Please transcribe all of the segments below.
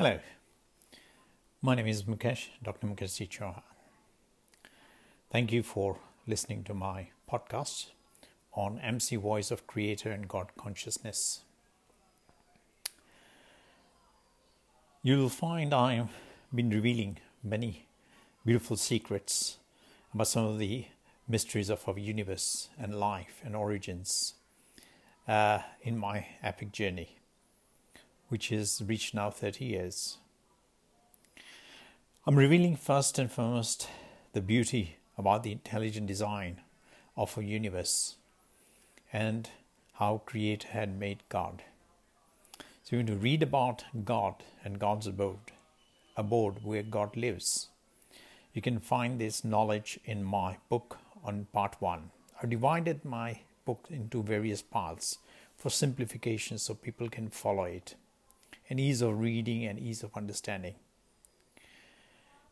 Hello, my name is Mukesh, Dr. Mukesh Chauhan. Thank you for listening to my podcast on MC Voice of Creator and God Consciousness. You'll find I've been revealing many beautiful secrets about some of the mysteries of our universe and life and origins uh, in my epic journey which has reached now 30 years. I'm revealing first and foremost the beauty about the intelligent design of a universe and how Creator had made God. So you're going to read about God and God's abode, abode where God lives. You can find this knowledge in my book on part one. I've divided my book into various parts for simplification so people can follow it and ease of reading and ease of understanding.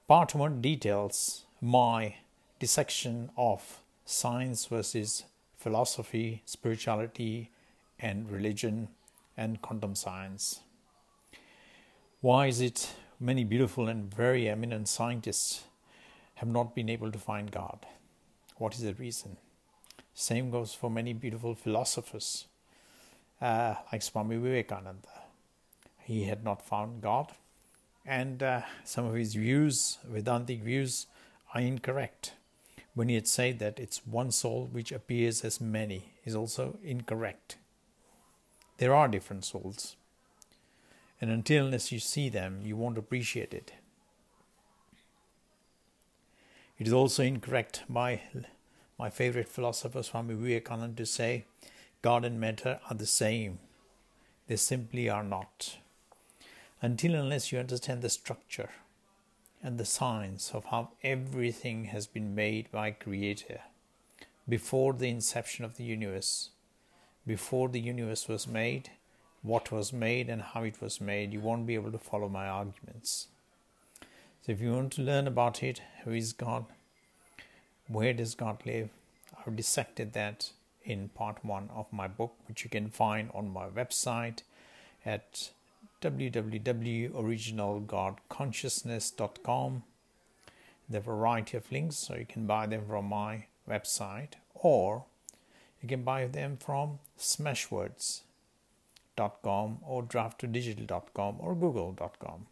Part 1 details my dissection of science versus philosophy, spirituality, and religion and quantum science. Why is it many beautiful and very eminent scientists have not been able to find God? What is the reason? Same goes for many beautiful philosophers uh, like Swami Vivekananda he had not found God, and uh, some of his views, Vedantic views, are incorrect. When he had said that it's one soul which appears as many, is also incorrect. There are different souls, and until unless you see them, you won't appreciate it. It is also incorrect by my favorite philosopher Swami Vivekananda to say God and matter are the same. They simply are not until unless you understand the structure and the science of how everything has been made by creator before the inception of the universe before the universe was made what was made and how it was made you won't be able to follow my arguments. So if you want to learn about it who is god? Where does god live? I've dissected that in part 1 of my book which you can find on my website at www.originalgodconsciousness.com. There are a variety of links, so you can buy them from my website or you can buy them from smashwords.com or draft2digital.com or google.com.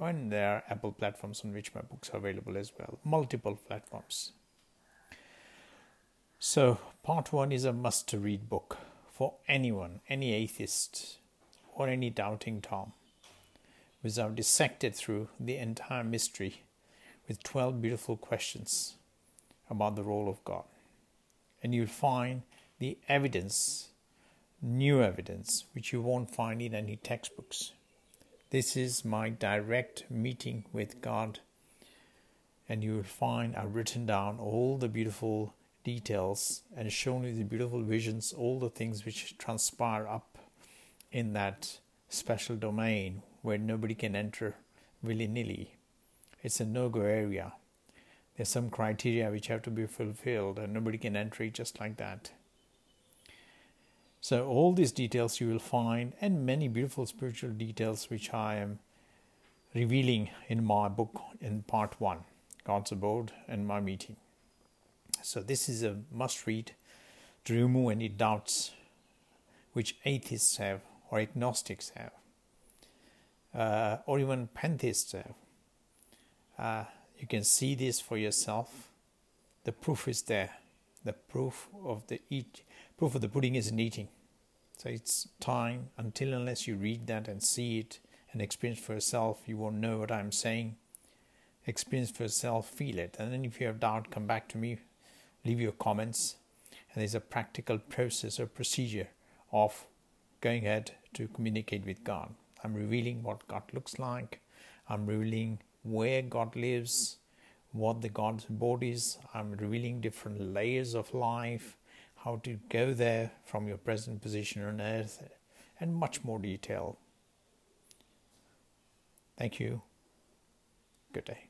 And there are Apple platforms on which my books are available as well, multiple platforms. So, part one is a must read book for anyone, any atheist or any doubting Tom, which I've dissected through the entire mystery with 12 beautiful questions about the role of God. And you'll find the evidence, new evidence, which you won't find in any textbooks. This is my direct meeting with God, and you will find I've written down all the beautiful details and shown you the beautiful visions, all the things which transpire up in that special domain where nobody can enter willy nilly. It's a no go area. There's some criteria which have to be fulfilled, and nobody can enter it just like that. So, all these details you will find, and many beautiful spiritual details which I am revealing in my book in part one God's Abode and my meeting. So, this is a must read to remove any doubts which atheists have or agnostics have, uh, or even pantheists have. Uh, you can see this for yourself. The proof is there. The proof of the eat, proof of the pudding is in eating. So it's time until unless you read that and see it and experience for yourself, you won't know what I'm saying. Experience for yourself, feel it, and then if you have doubt, come back to me, leave your comments, and there's a practical process or procedure of going ahead to communicate with God. I'm revealing what God looks like. I'm revealing where God lives, what the God's body is. I'm revealing different layers of life, how to go there from your present position on earth, and much more detail. Thank you. Good day.